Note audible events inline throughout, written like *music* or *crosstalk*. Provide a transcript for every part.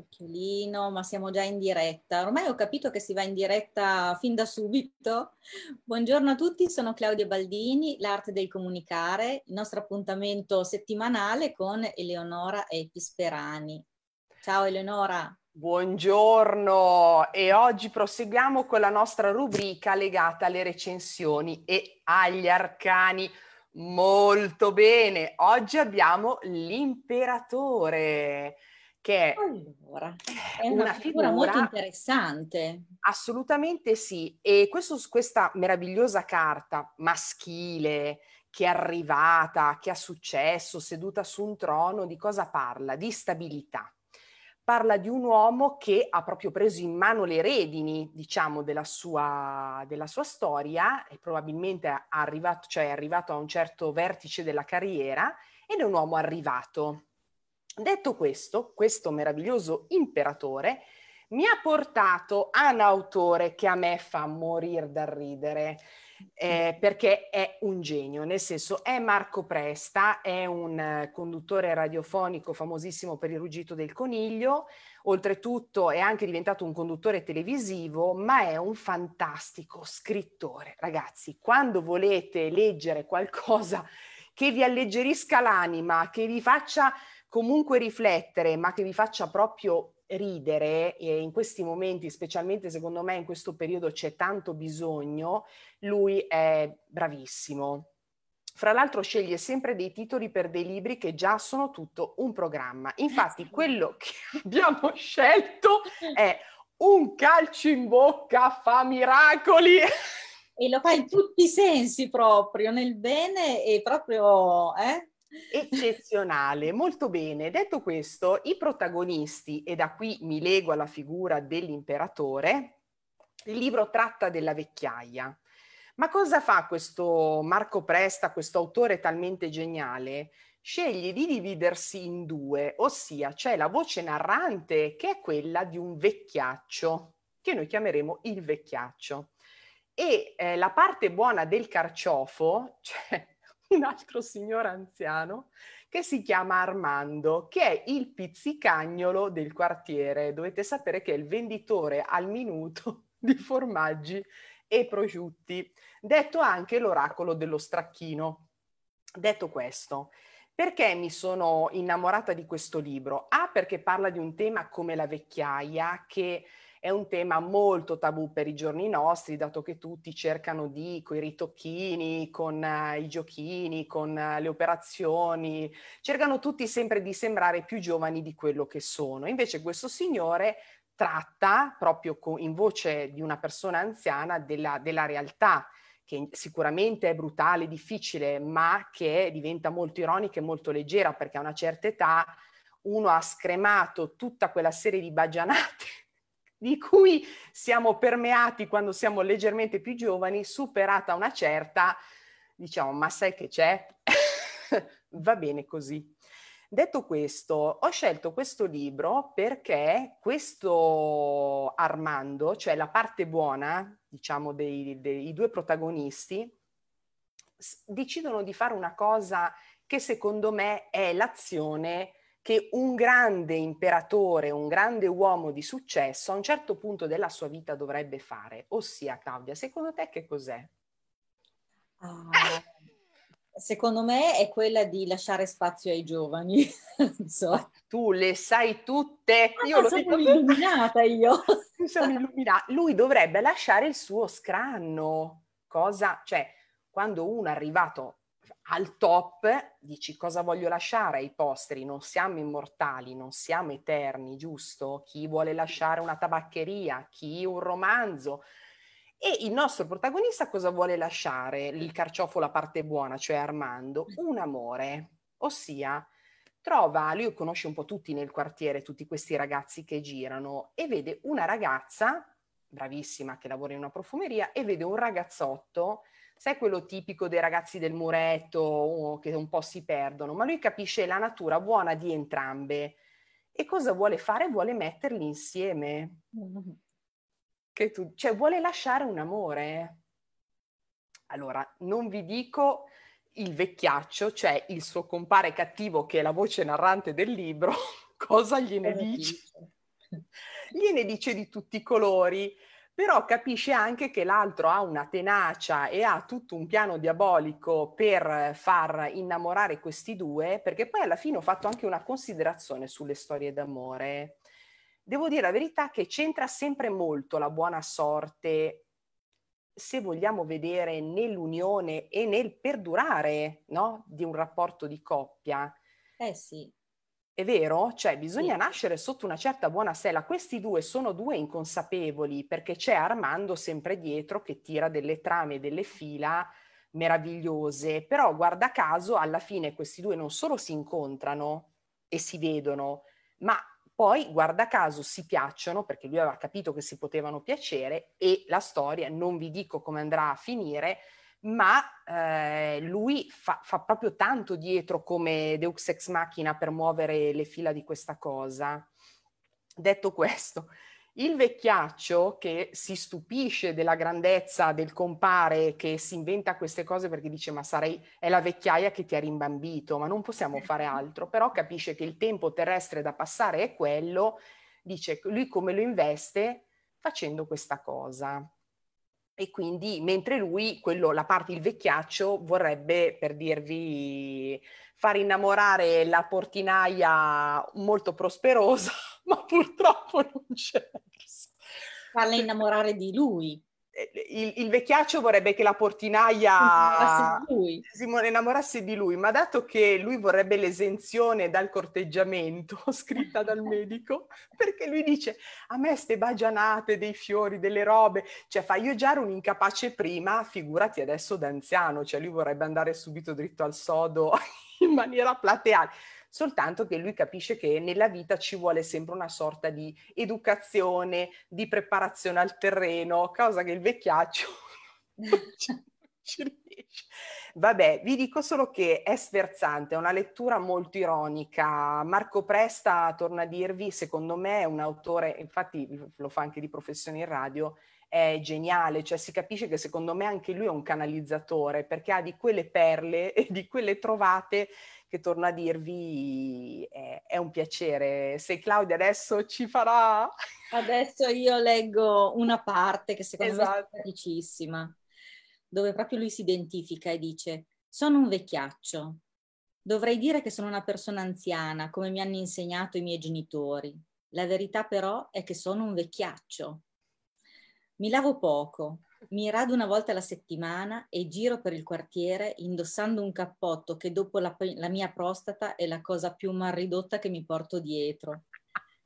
Occhiolino, ma siamo già in diretta. Ormai ho capito che si va in diretta fin da subito. Buongiorno a tutti, sono Claudia Baldini, l'arte del comunicare, il nostro appuntamento settimanale con Eleonora Episperani. Ciao Eleonora. Buongiorno e oggi proseguiamo con la nostra rubrica legata alle recensioni e agli arcani. Molto bene, oggi abbiamo l'imperatore che allora, è una, una figura, figura, molto interessante. Assolutamente sì, e questo, questa meravigliosa carta maschile che è arrivata, che ha successo, seduta su un trono, di cosa parla? Di stabilità. Parla di un uomo che ha proprio preso in mano le redini, diciamo, della sua, della sua storia e probabilmente è arrivato, cioè è arrivato a un certo vertice della carriera ed è un uomo arrivato Detto questo, questo meraviglioso imperatore mi ha portato a un autore che a me fa morire dal ridere. Eh, perché è un genio, nel senso è Marco Presta, è un eh, conduttore radiofonico famosissimo per il ruggito del coniglio, oltretutto è anche diventato un conduttore televisivo, ma è un fantastico scrittore. Ragazzi, quando volete leggere qualcosa che vi alleggerisca l'anima, che vi faccia comunque riflettere, ma che vi faccia proprio ridere, e in questi momenti, specialmente secondo me in questo periodo c'è tanto bisogno, lui è bravissimo. Fra l'altro sceglie sempre dei titoli per dei libri che già sono tutto un programma. Infatti quello *laughs* che abbiamo scelto è Un calcio in bocca fa miracoli. E lo fa in tutti i sensi proprio, nel bene e proprio... Eh? Eccezionale, molto bene. Detto questo, i protagonisti, e da qui mi lego alla figura dell'imperatore, il libro tratta della vecchiaia. Ma cosa fa questo Marco Presta, questo autore talmente geniale? Sceglie di dividersi in due, ossia c'è la voce narrante che è quella di un vecchiaccio, che noi chiameremo il vecchiaccio. E eh, la parte buona del carciofo, *laughs* cioè un altro signore anziano che si chiama Armando, che è il pizzicagnolo del quartiere. Dovete sapere che è il venditore al minuto *laughs* di formaggi e prosciutti, detto anche l'oracolo dello stracchino. Detto questo, perché mi sono innamorata di questo libro? A, perché parla di un tema come la vecchiaia che è un tema molto tabù per i giorni nostri, dato che tutti cercano di, con i ritocchini, con uh, i giochini, con uh, le operazioni, cercano tutti sempre di sembrare più giovani di quello che sono. Invece questo signore tratta proprio con, in voce di una persona anziana della, della realtà che sicuramente è brutale, difficile, ma che diventa molto ironica e molto leggera perché a una certa età uno ha scremato tutta quella serie di baggianate di cui siamo permeati quando siamo leggermente più giovani, superata una certa, diciamo, ma sai che c'è? *laughs* Va bene così. Detto questo, ho scelto questo libro perché questo Armando, cioè la parte buona, diciamo, dei, dei due protagonisti, decidono di fare una cosa che secondo me è l'azione che un grande imperatore, un grande uomo di successo a un certo punto della sua vita dovrebbe fare. Ossia, Claudia, secondo te che cos'è? Uh, secondo me è quella di lasciare spazio ai giovani. *laughs* so. Tu le sai tutte. Ah, io lo sono dico... illuminata io. *laughs* sono illuminata. Lui dovrebbe lasciare il suo scranno. Cosa? Cioè, quando uno è arrivato al top dici cosa voglio lasciare ai posteri, non siamo immortali, non siamo eterni, giusto? Chi vuole lasciare una tabaccheria, chi un romanzo. E il nostro protagonista cosa vuole lasciare? Il carciofo, la parte buona, cioè Armando, un amore, ossia trova, lui conosce un po' tutti nel quartiere, tutti questi ragazzi che girano e vede una ragazza, bravissima, che lavora in una profumeria, e vede un ragazzotto sai quello tipico dei ragazzi del muretto che un po' si perdono, ma lui capisce la natura buona di entrambe e cosa vuole fare? Vuole metterli insieme. Che tu, cioè vuole lasciare un amore. Allora, non vi dico il vecchiaccio, cioè il suo compare cattivo che è la voce narrante del libro, *laughs* cosa gliene dice? gliene dice di tutti i colori, però capisce anche che l'altro ha una tenacia e ha tutto un piano diabolico per far innamorare questi due, perché poi alla fine ho fatto anche una considerazione sulle storie d'amore. Devo dire la verità che c'entra sempre molto la buona sorte se vogliamo vedere nell'unione e nel perdurare no? di un rapporto di coppia. Eh sì. È vero? Cioè bisogna sì. nascere sotto una certa buona sella. Questi due sono due inconsapevoli perché c'è Armando sempre dietro che tira delle trame, delle fila meravigliose, però guarda caso alla fine questi due non solo si incontrano e si vedono, ma poi, guarda caso, si piacciono perché lui aveva capito che si potevano piacere e la storia, non vi dico come andrà a finire, ma eh, lui fa, fa, proprio tanto dietro come Deux Ex Machina per muovere le fila di questa cosa. Detto questo, il vecchiaccio che si stupisce della grandezza del compare che si inventa queste cose perché dice ma sarei, è la vecchiaia che ti ha rimbambito, ma non possiamo fare altro, però capisce che il tempo terrestre da passare è quello, dice lui come lo investe facendo questa cosa. E quindi, mentre lui, quello, la parte, il vecchiaccio, vorrebbe, per dirvi, far innamorare la portinaia molto prosperosa, *laughs* ma purtroppo non c'è. Farla innamorare di lui. Il, il, vecchiaccio vorrebbe che la portinaia si innamorasse di lui, ma dato che lui vorrebbe l'esenzione dal corteggiamento *laughs* scritta dal *laughs* medico, perché lui dice a me ste bagianate dei fiori, delle robe, cioè fa io già ero un incapace prima, figurati adesso da anziano, cioè lui vorrebbe andare subito dritto al sodo *laughs* in maniera plateale soltanto che lui capisce che nella vita ci vuole sempre una sorta di educazione, di preparazione al terreno, cosa che il vecchiaccio *laughs* non *laughs* ci riesce. Vabbè, vi dico solo che è sferzante, è una lettura molto ironica. Marco Presta, torna a dirvi, secondo me è un autore, infatti lo fa anche di professione in radio, è geniale, cioè si capisce che secondo me anche lui è un canalizzatore perché ha di quelle perle *laughs* e di quelle trovate che torno a dirvi è, è, un piacere. Se Claudia adesso ci farà... Adesso io leggo una parte che secondo esatto. me è esatto. simpaticissima, dove proprio lui si identifica e dice sono un vecchiaccio. Dovrei dire che sono una persona anziana, come mi hanno insegnato i miei genitori. La verità però è che sono un vecchiaccio. Mi lavo poco, mi rado una volta alla settimana e giro per il quartiere indossando un cappotto che dopo la, la mia prostata è la cosa più mal ridotta che mi porto dietro.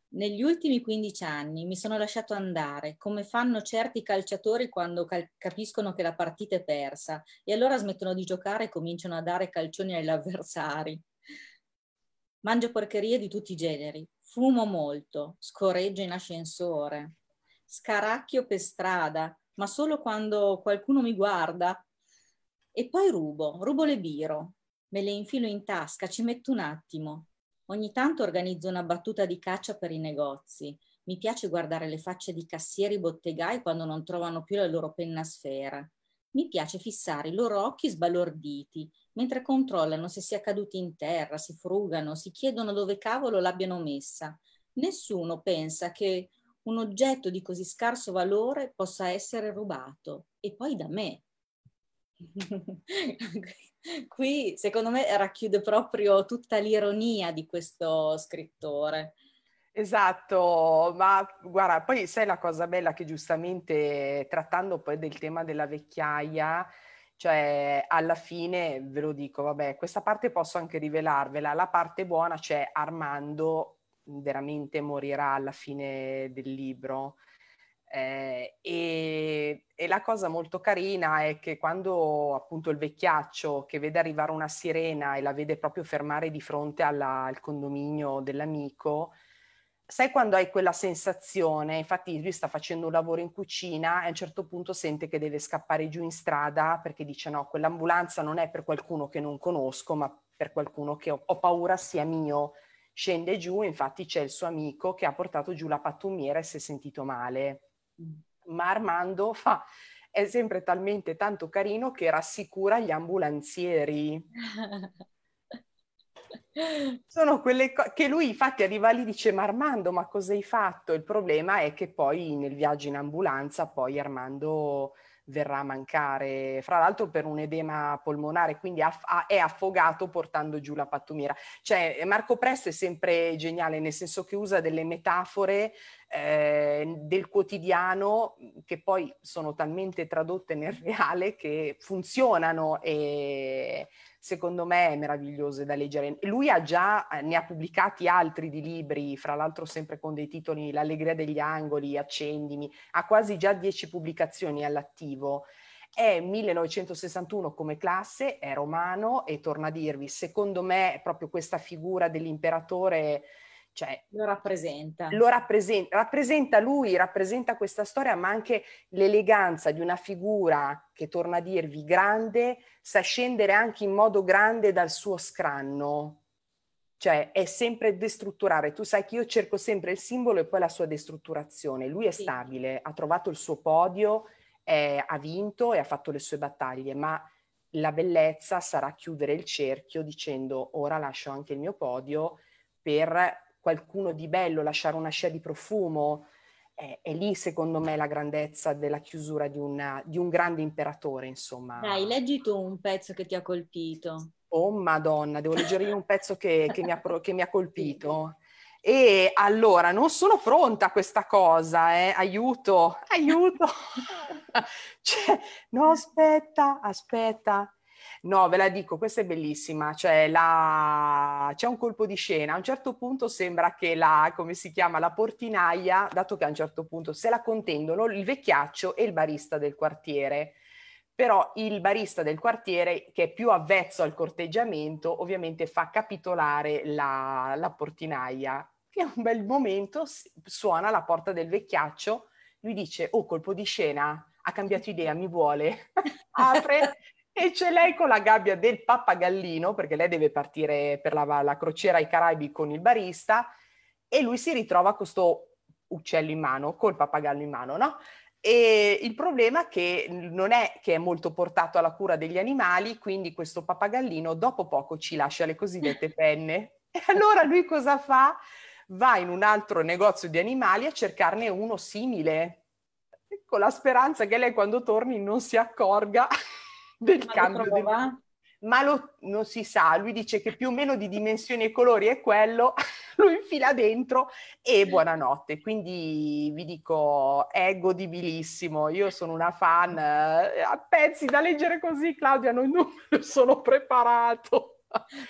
Negli ultimi 15 anni mi sono lasciato andare, come fanno certi calciatori quando cal- capiscono che la partita è persa e allora smettono di giocare e cominciano a dare calcioni agli avversari. Mangio porcherie di tutti i generi, fumo molto, scorreggio in ascensore, scaracchio per strada, ma solo quando qualcuno mi guarda. E poi rubo, rubo le biro, me le infilo in tasca, ci metto un attimo. Ogni tanto organizzo una battuta di caccia per i negozi. Mi piace guardare le facce di cassieri bottegai quando non trovano più la loro penna sfera. Mi piace fissare i loro occhi sbalorditi mentre controllano se sia caduti in terra, si frugano, si chiedono dove cavolo l'abbiano messa. Nessuno pensa che un oggetto di così scarso valore possa essere rubato e poi da me. *laughs* Qui secondo me racchiude proprio tutta l'ironia di questo scrittore. Esatto, ma guarda, poi sai la cosa bella che giustamente trattando poi del tema della vecchiaia, cioè alla fine ve lo dico, vabbè, questa parte posso anche rivelarvela, la parte buona c'è Armando veramente morirà alla fine del libro. Eh, e, e, la cosa molto carina è che quando appunto il vecchiaccio che vede arrivare una sirena e la vede proprio fermare di fronte alla, al condominio dell'amico, sai quando hai quella sensazione, infatti lui sta facendo un lavoro in cucina e a un certo punto sente che deve scappare giù in strada perché dice no, quell'ambulanza non è per qualcuno che non conosco, ma per qualcuno che ho, ho paura sia mio Scende giù, infatti c'è il suo amico che ha portato giù la pattumiera e si è sentito male. Mm. Ma Armando fa, è sempre talmente tanto carino che rassicura gli ambulanzieri. *laughs* Sono quelle cose che lui infatti arriva lì e dice ma Armando ma cosa hai fatto? Il problema è che poi nel viaggio in ambulanza poi Armando verrà a mancare, fra l'altro per un edema polmonare, quindi è affogato portando giù la pattumiera. Cioè Marco Presto è sempre geniale, nel senso che usa delle metafore eh, del quotidiano che poi sono talmente tradotte nel reale che funzionano e secondo me è meraviglioso da leggere. Lui ha già, eh, ne ha pubblicati altri di libri, fra l'altro sempre con dei titoli L'allegria degli angoli, Accendimi, ha quasi già dieci pubblicazioni all'attivo. È 1961 come classe, è romano e torna a dirvi, secondo me proprio questa figura dell'imperatore cioè, lo rappresenta. Lo rappresenta, rappresenta lui, rappresenta questa storia, ma anche l'eleganza di una figura che torna a dirvi grande, sa scendere anche in modo grande dal suo scranno. Cioè è sempre destrutturare. Tu sai che io cerco sempre il simbolo e poi la sua destrutturazione. Lui è sì. stabile, ha trovato il suo podio, è, ha vinto e ha fatto le sue battaglie, ma la bellezza sarà chiudere il cerchio dicendo ora lascio anche il mio podio per qualcuno di bello, lasciare una scia di profumo. È, è lì, secondo me, la grandezza della chiusura di, una, di un grande imperatore, insomma. Dai, leggi tu un pezzo che ti ha colpito. Oh Madonna, devo leggere io un pezzo che, che, mi, ha, che mi ha colpito. E allora, non sono pronta a questa cosa, eh? aiuto, aiuto. *laughs* cioè, no, aspetta, aspetta. No, ve la dico, questa è bellissima, cioè la... c'è un colpo di scena, a un certo punto sembra che la, come si chiama, la portinaia, dato che a un certo punto se la contendono il vecchiaccio e il barista del quartiere, però il barista del quartiere, che è più avvezzo al corteggiamento, ovviamente fa capitolare la, la portinaia, che a un bel momento suona la porta del vecchiaccio, lui dice, oh colpo di scena, ha cambiato idea, mi vuole, *laughs* apre e c'è lei con la gabbia del pappagallino, perché lei deve partire per la, la crociera ai Caraibi con il barista, e lui si ritrova con questo uccello in mano, col pappagallo in mano, no? E il problema è che non è che è molto portato alla cura degli animali, quindi questo pappagallino dopo poco ci lascia le cosiddette *laughs* penne. E allora lui cosa fa? Va in un altro negozio di animali a cercarne uno simile, con la speranza che lei quando torni non si accorga del ma cambio. Del... Ma lo, non si sa, lui dice che più o meno di dimensioni e colori è quello, *laughs* lo infila dentro e buonanotte. Quindi vi dico, è godibilissimo. Io sono una fan eh, a pezzi da leggere così, Claudia, non, *laughs* non sono preparato.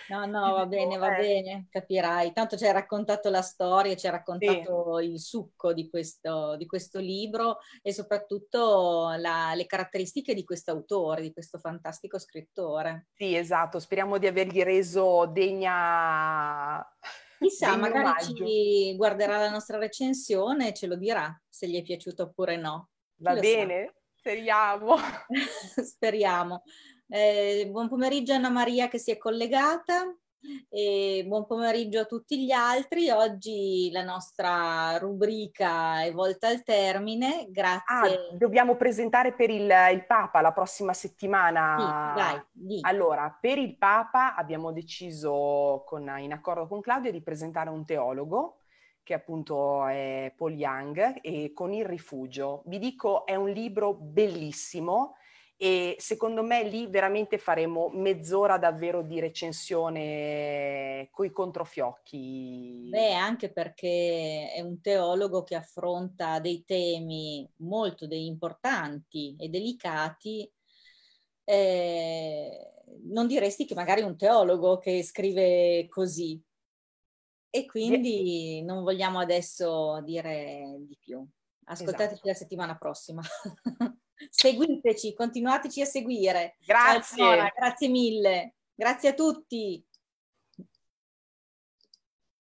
No, no, va bene, va bene, capirai. Tanto ci hai raccontato la storia, ci hai raccontato sì. il succo di questo, di questo, libro e soprattutto la, le caratteristiche di questo autore, di questo fantastico scrittore. Sì, esatto, speriamo di avergli reso degna... Chissà, magari omaggio. ci guarderà la nostra recensione e ce lo dirà se gli è piaciuto oppure no. Va bene, sa. speriamo. *laughs* speriamo. Eh, buon pomeriggio Anna Maria che si è collegata e buon pomeriggio a tutti gli altri. Oggi la nostra rubrica è volta al termine. Grazie. Ah, dobbiamo presentare per il, il, Papa la prossima settimana. Sì, dai, sì. Allora, per il Papa abbiamo deciso, con, in accordo con Claudia, di presentare un teologo che appunto è Paul Young e con il rifugio. Vi dico, è un libro bellissimo e secondo me lì veramente faremo mezz'ora davvero di recensione coi controfiocchi. Beh, anche perché è un teologo che affronta dei temi molto importanti e delicati. Eh, non diresti che magari un teologo che scrive così. E quindi non vogliamo adesso dire di più. Ascoltateci esatto. la settimana prossima. *laughs* Seguiteci, continuateci a seguire. Grazie. Ciao, grazie mille. Grazie a tutti.